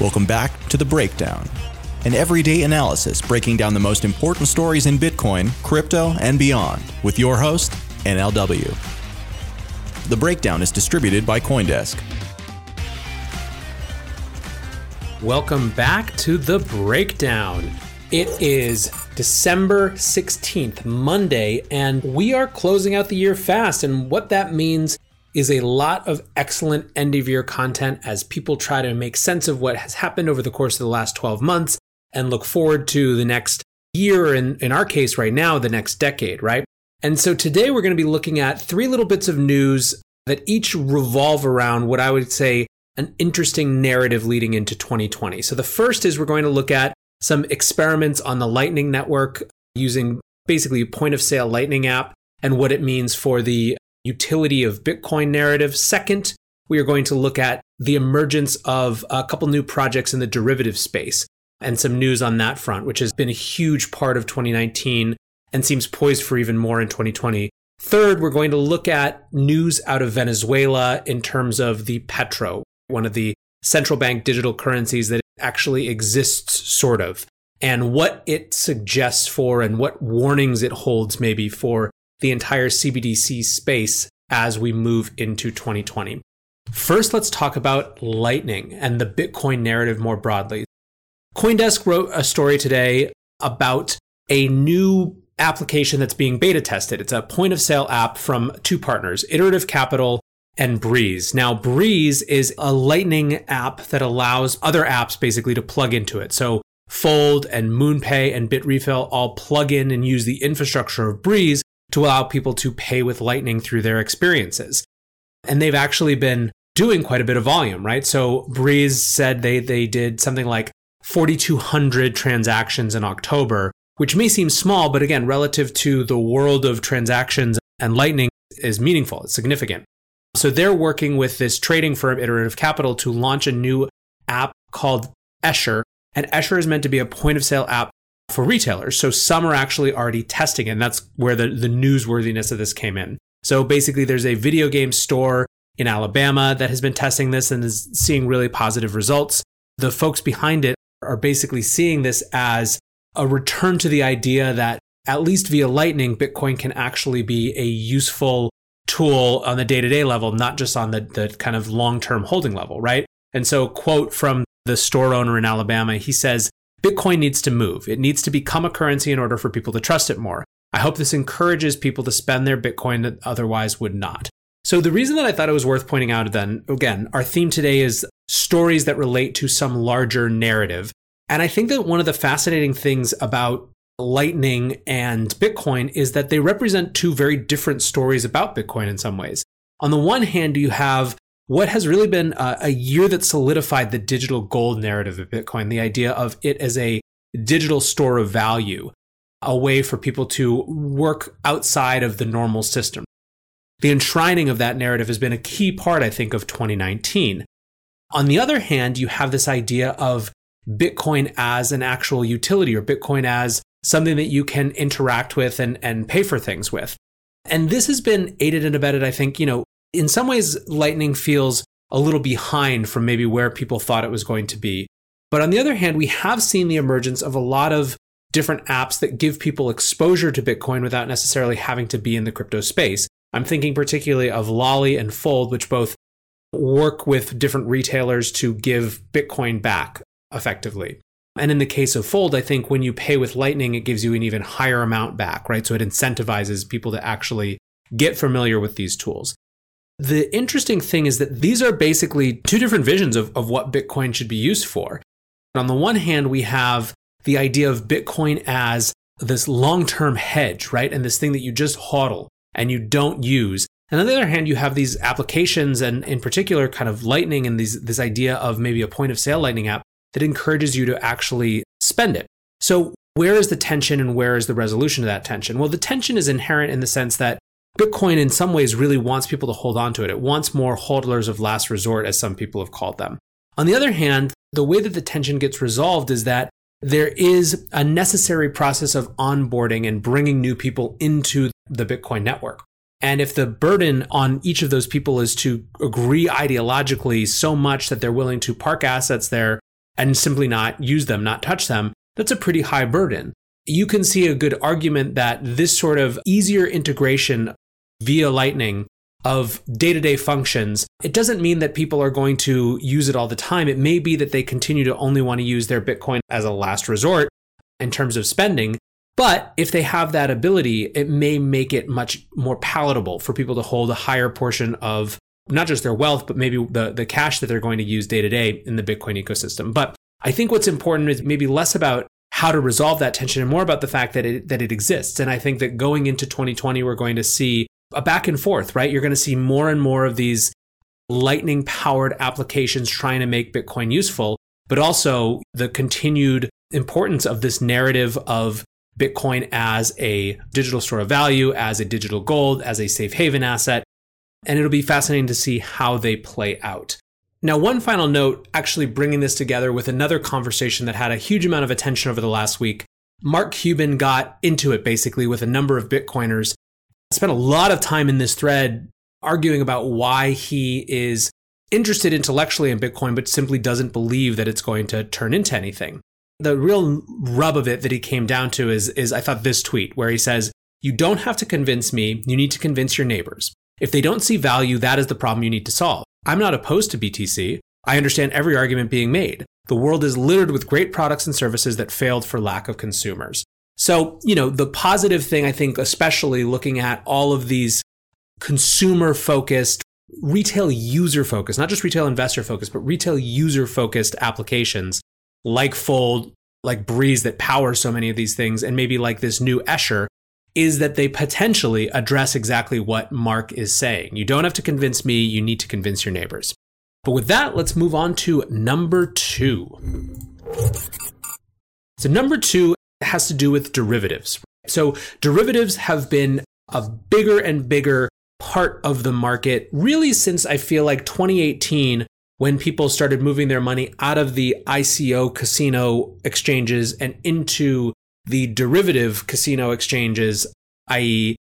Welcome back to The Breakdown, an everyday analysis breaking down the most important stories in Bitcoin, crypto, and beyond, with your host, NLW. The Breakdown is distributed by Coindesk. Welcome back to The Breakdown. It is December 16th, Monday, and we are closing out the year fast. And what that means is a lot of excellent end of year content as people try to make sense of what has happened over the course of the last 12 months and look forward to the next year, in, in our case right now, the next decade, right? And so today we're going to be looking at three little bits of news that each revolve around what I would say an interesting narrative leading into 2020. So the first is we're going to look at some experiments on the Lightning Network using basically a point of sale Lightning app and what it means for the utility of Bitcoin narrative. Second, we are going to look at the emergence of a couple new projects in the derivative space and some news on that front, which has been a huge part of 2019 and seems poised for even more in 2020. Third, we're going to look at news out of Venezuela in terms of the Petro, one of the central bank digital currencies that actually exists, sort of, and what it suggests for and what warnings it holds maybe for the entire CBDC space as we move into 2020. First, let's talk about Lightning and the Bitcoin narrative more broadly. Coindesk wrote a story today about a new application that's being beta tested. It's a point of sale app from two partners, Iterative Capital and Breeze. Now, Breeze is a Lightning app that allows other apps basically to plug into it. So Fold and MoonPay and Bitrefill all plug in and use the infrastructure of Breeze to allow people to pay with Lightning through their experiences. And they've actually been doing quite a bit of volume, right? So Breeze said they, they did something like 4,200 transactions in October, which may seem small, but again, relative to the world of transactions and Lightning is meaningful. It's significant. So they're working with this trading firm, Iterative Capital, to launch a new app called Escher. And Escher is meant to be a point of sale app for retailers. So some are actually already testing it. And that's where the, the newsworthiness of this came in. So basically, there's a video game store in Alabama that has been testing this and is seeing really positive results. The folks behind it are basically seeing this as a return to the idea that at least via Lightning, Bitcoin can actually be a useful tool on the day to day level, not just on the, the kind of long term holding level, right? And so, quote from the store owner in Alabama, he says, Bitcoin needs to move. It needs to become a currency in order for people to trust it more. I hope this encourages people to spend their Bitcoin that otherwise would not. So, the reason that I thought it was worth pointing out then, again, our theme today is stories that relate to some larger narrative. And I think that one of the fascinating things about Lightning and Bitcoin is that they represent two very different stories about Bitcoin in some ways. On the one hand, you have what has really been a, a, year that solidified the digital gold narrative of Bitcoin, the idea of it as a digital store of value, a way for people to work outside of the normal system. The enshrining of that narrative has been a key part, I think, of 2019. On the other hand, you have this idea of Bitcoin as an actual utility or Bitcoin as something that you can interact with and, and pay for things with. And this has been aided and abetted, I think, you know, in some ways, Lightning feels a little behind from maybe where people thought it was going to be. But on the other hand, we have seen the emergence of a lot of different apps that give people exposure to Bitcoin without necessarily having to be in the crypto space. I'm thinking particularly of Lolli and Fold, which both work with different retailers to give Bitcoin back effectively. And in the case of Fold, I think when you pay with Lightning, it gives you an even higher amount back, right? So it incentivizes people to actually get familiar with these tools. The interesting thing is that these are basically two different visions of, of what Bitcoin should be used for. On the one hand, we have the idea of Bitcoin as this long term hedge, right? And this thing that you just hodl and you don't use. And on the other hand, you have these applications and in particular kind of lightning and these, this idea of maybe a point of sale lightning app that encourages you to actually spend it. So where is the tension and where is the resolution of that tension? Well, the tension is inherent in the sense that Bitcoin, in some ways, really wants people to hold on to it. It wants more hodlers of last resort, as some people have called them. On the other hand, the way that the tension gets resolved is that there is a necessary process of onboarding and bringing new people into the Bitcoin network. And if the burden on each of those people is to agree ideologically so much that they're willing to park assets there and simply not use them, not touch them, that's a pretty high burden. You can see a good argument that this sort of easier integration via Lightning of day to day functions, it doesn't mean that people are going to use it all the time. It may be that they continue to only want to use their Bitcoin as a last resort in terms of spending. But if they have that ability, it may make it much more palatable for people to hold a higher portion of not just their wealth, but maybe the, the cash that they're going to use day to day in the Bitcoin ecosystem. But I think what's important is maybe less about how to resolve that tension and more about the fact that it, that it exists. And I think that going into 2020, we're going to see a back and forth, right? You're going to see more and more of these lightning powered applications trying to make Bitcoin useful, but also the continued importance of this narrative of Bitcoin as a digital store of value, as a digital gold, as a safe haven asset. And it'll be fascinating to see how they play out. Now, one final note, actually bringing this together with another conversation that had a huge amount of attention over the last week. Mark Cuban got into it basically with a number of Bitcoiners spent a lot of time in this thread arguing about why he is interested intellectually in Bitcoin, but simply doesn't believe that it's going to turn into anything. The real rub of it that he came down to is, is I thought this tweet where he says, You don't have to convince me, you need to convince your neighbors. If they don't see value, that is the problem you need to solve. I'm not opposed to BTC. I understand every argument being made. The world is littered with great products and services that failed for lack of consumers. So, you know, the positive thing, I think, especially looking at all of these consumer focused, retail user focused, not just retail investor focused, but retail user focused applications like Fold, like Breeze that powers so many of these things, and maybe like this new Escher, is that they potentially address exactly what Mark is saying. You don't have to convince me, you need to convince your neighbors. But with that, let's move on to number two. So, number two has to do with derivatives. So derivatives have been a bigger and bigger part of the market really since I feel like 2018 when people started moving their money out of the ICO casino exchanges and into the derivative casino exchanges, i.e.,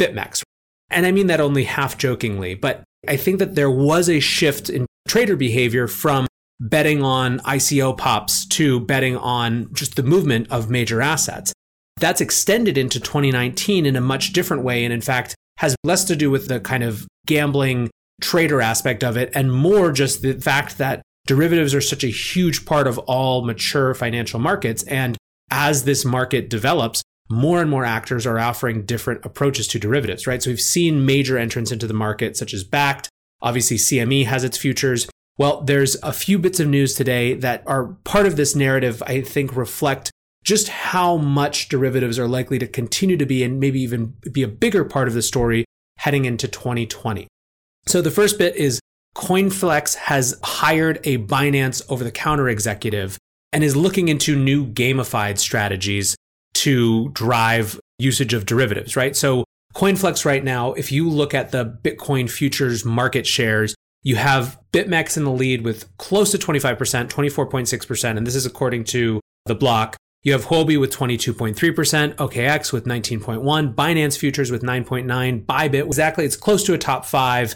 BitMEX. And I mean that only half jokingly, but I think that there was a shift in trader behavior from betting on ICO pops to betting on just the movement of major assets. That's extended into 2019 in a much different way. And in fact, has less to do with the kind of gambling trader aspect of it and more just the fact that derivatives are such a huge part of all mature financial markets. And as this market develops, more and more actors are offering different approaches to derivatives, right? So we've seen major entrants into the market, such as Bakkt. Obviously, CME has its futures. Well, there's a few bits of news today that are part of this narrative, I think reflect just how much derivatives are likely to continue to be and maybe even be a bigger part of the story heading into 2020. So the first bit is Coinflex has hired a Binance over the counter executive and is looking into new gamified strategies to drive usage of derivatives, right? So Coinflex right now, if you look at the Bitcoin futures market shares, you have BitMEX in the lead with close to 25%, 24.6%, and this is according to the block. You have Huobi with 22.3%, OKEx with 19.1, Binance Futures with 9.9%, Bybit exactly it's close to a top 5,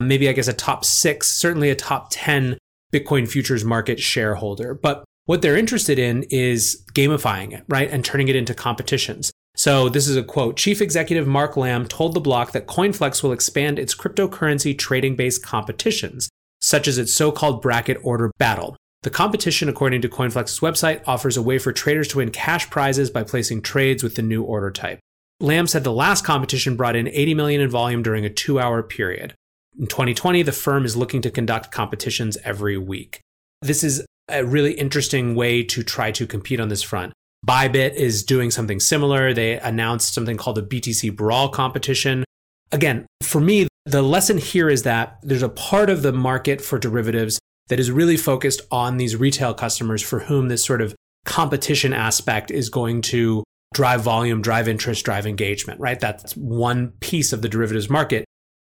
maybe I guess a top 6, certainly a top 10 Bitcoin futures market shareholder. But what they're interested in is gamifying it, right? And turning it into competitions. So this is a quote. Chief Executive Mark Lamb told the block that Coinflex will expand its cryptocurrency trading based competitions, such as its so called bracket order battle. The competition, according to Coinflex's website, offers a way for traders to win cash prizes by placing trades with the new order type. Lamb said the last competition brought in 80 million in volume during a two hour period. In 2020, the firm is looking to conduct competitions every week. This is a really interesting way to try to compete on this front. Bybit is doing something similar. They announced something called the BTC Brawl competition. Again, for me, the lesson here is that there's a part of the market for derivatives that is really focused on these retail customers for whom this sort of competition aspect is going to drive volume, drive interest, drive engagement, right? That's one piece of the derivatives market.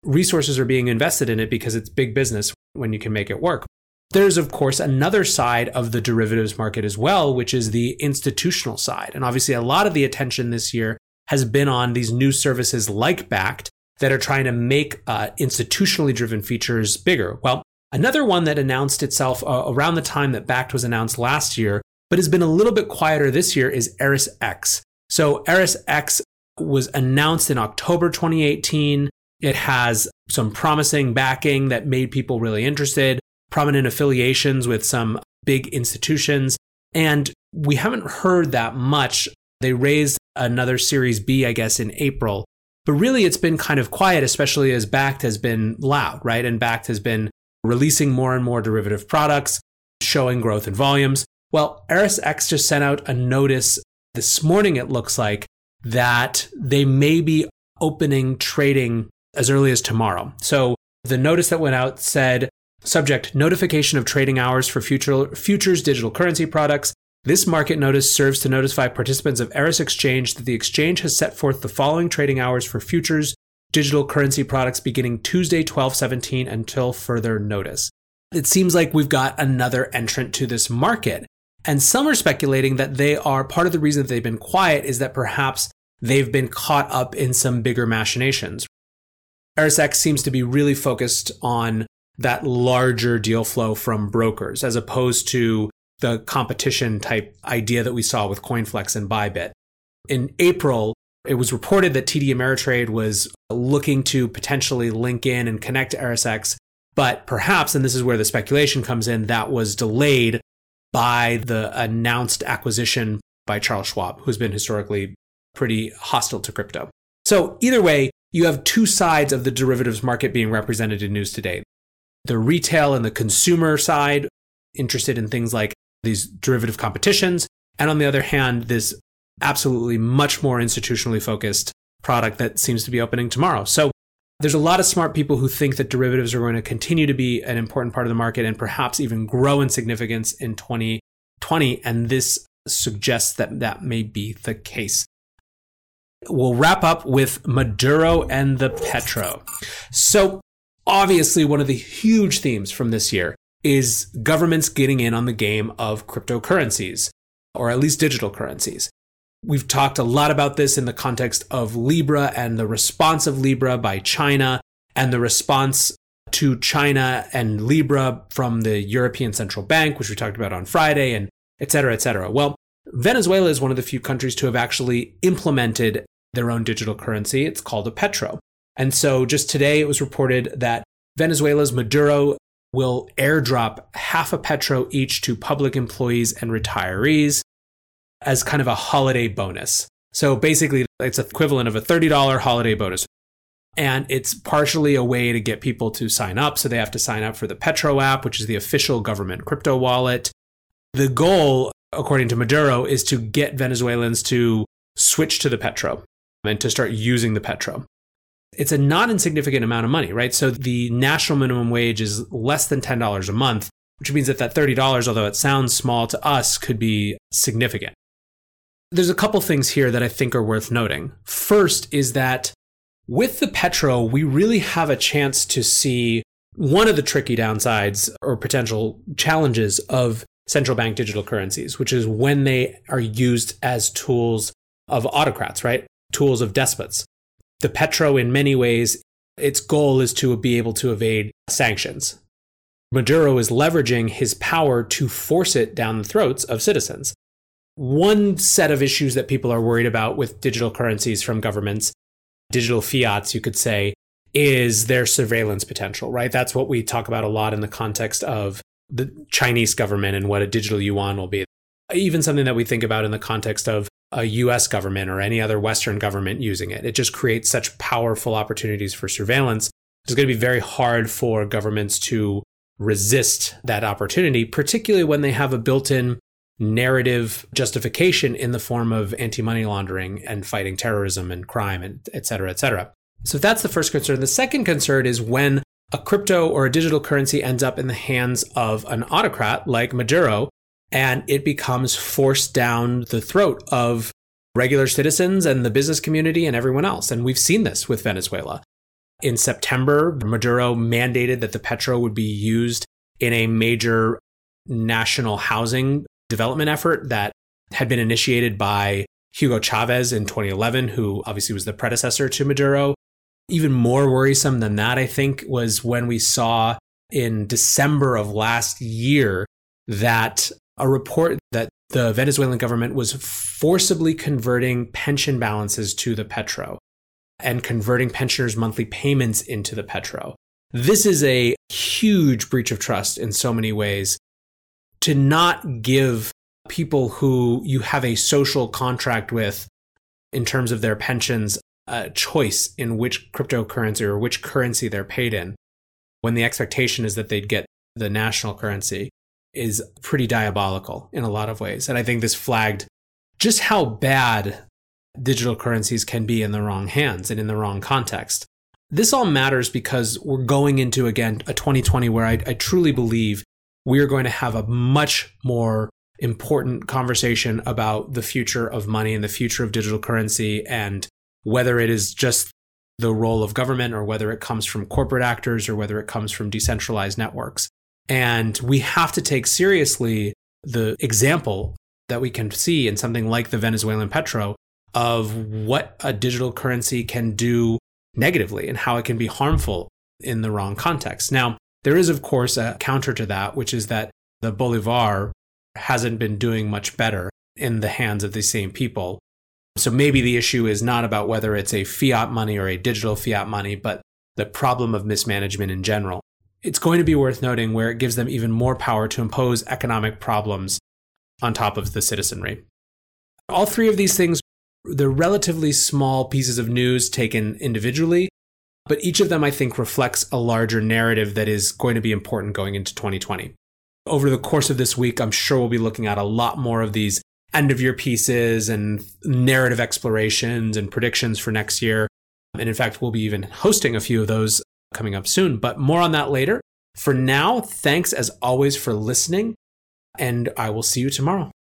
Resources are being invested in it because it's big business when you can make it work. There's, of course, another side of the derivatives market as well, which is the institutional side. And obviously, a lot of the attention this year has been on these new services like Bakkt that are trying to make uh, institutionally driven features bigger. Well, Another one that announced itself uh, around the time that Bakkt was announced last year, but has been a little bit quieter this year, is ErisX. So ErisX was announced in October 2018. It has some promising backing that made people really interested, prominent affiliations with some big institutions. And we haven't heard that much. They raised another Series B, I guess, in April. But really, it's been kind of quiet, especially as Bakkt has been loud, right? And Bakkt has been releasing more and more derivative products, showing growth in volumes. Well, ErisX just sent out a notice this morning, it looks like, that they may be opening trading as early as tomorrow. So the notice that went out said subject notification of trading hours for future, futures digital currency products. This market notice serves to notify participants of Eris Exchange that the exchange has set forth the following trading hours for futures digital currency products beginning Tuesday 1217 until further notice. It seems like we've got another entrant to this market. And some are speculating that they are part of the reason that they've been quiet is that perhaps they've been caught up in some bigger machinations. ErisX seems to be really focused on that larger deal flow from brokers as opposed to the competition type idea that we saw with CoinFlex and Bybit. In April, it was reported that TD Ameritrade was looking to potentially link in and connect to ErisX, but perhaps, and this is where the speculation comes in, that was delayed by the announced acquisition by Charles Schwab, who's been historically pretty hostile to crypto. So, either way, you have two sides of the derivatives market being represented in news today. The retail and the consumer side, interested in things like these derivative competitions. And on the other hand, this absolutely much more institutionally focused product that seems to be opening tomorrow. So there's a lot of smart people who think that derivatives are going to continue to be an important part of the market and perhaps even grow in significance in 2020. And this suggests that that may be the case. We'll wrap up with Maduro and the Petro. So obviously one of the huge themes from this year is governments getting in on the game of cryptocurrencies, or at least digital currencies. We've talked a lot about this in the context of Libra and the response of Libra by China and the response to China and Libra from the European Central Bank, which we talked about on Friday, and et cetera, et cetera. Well, Venezuela is one of the few countries to have actually implemented their own digital currency. It's called a petro. And so just today it was reported that Venezuela's Maduro will airdrop half a petro each to public employees and retirees as kind of a holiday bonus. So basically, it's equivalent of a $30 holiday bonus. And it's partially a way to get people to sign up. So they have to sign up for the Petro app, which is the official government crypto wallet. The goal, according to Maduro, is to get Venezuelans to switch to the Petro and to start using the Petro. It's a not insignificant amount of money, right? So the national minimum wage is less than $10 a month, which means that that $30, although it sounds small to us, could be significant there's a couple things here that I think are worth noting. First is that with the Petro, we really have a chance to see one of the tricky downsides or potential challenges of central bank digital currencies, which is when they are used as tools of autocrats, right? Tools of despots. The Petro, in many ways, its goal is to be able to evade sanctions. Maduro is leveraging his power to force it down the throats of citizens. One set of issues that people are worried about with digital currencies from governments, digital fiats, you could say, is their surveillance potential, right? That's what we talk about a lot in the context of the Chinese government and what a digital yuan will be. Even something that we think about in the context of a US government or any other Western government using it. It just creates such powerful opportunities for surveillance. It's going to be very hard for governments to resist that opportunity, particularly when they have a built in narrative justification in the form of anti-money laundering and fighting terrorism and crime and et cetera, et cetera. So that's the first concern. The second concern is when a crypto or a digital currency ends up in the hands of an autocrat like Maduro and it becomes forced down the throat of regular citizens and the business community and everyone else. And we've seen this with Venezuela. In September, Maduro mandated that the petro would be used in a major national housing development effort that had been initiated by Hugo Chavez in 2011, who obviously was the predecessor to Maduro. Even more worrisome than that, I think, was when we saw in December of last year that a report that the Venezuelan government was forcibly converting pension balances to the petro and converting pensioners' monthly payments into the petro. This is a huge breach of trust in so many ways. To not give people who you have a social contract with in terms of their pensions a choice in which cryptocurrency or which currency they're paid in, when the expectation is that they'd get the national currency, is pretty diabolical in a lot of ways. And I think this flagged just how bad digital currencies can be in the wrong hands and in the wrong context. This all matters because we're going into, again, a 2020 where I, I truly believe we are going to have a much more important conversation about the future of money and the future of digital currency and whether it is just the role of government or whether it comes from corporate actors or whether it comes from decentralized networks. And we have to take seriously the example that we can see in something like the Venezuelan petro of what a digital currency can do negatively and how it can be harmful in the wrong context. Now, there is, of course, a counter to that, which is that the Bolivar hasn't been doing much better in the hands of the same people. So maybe the issue is not about whether it's a fiat money or a digital fiat money, but the problem of mismanagement in general. It's going to be worth noting where it gives them even more power to impose economic problems on top of the citizenry. All three of these things, they're relatively small pieces of news taken individually, but each of them, I think, reflects a larger narrative that is going to be important going into 2020. Over the course of this week, I'm sure we'll be looking at a lot more of these end of year pieces and narrative explorations and predictions for next year. And in fact, we'll be even hosting a few of those coming up soon, but more on that later. For now, thanks as always for listening, and I will see you tomorrow.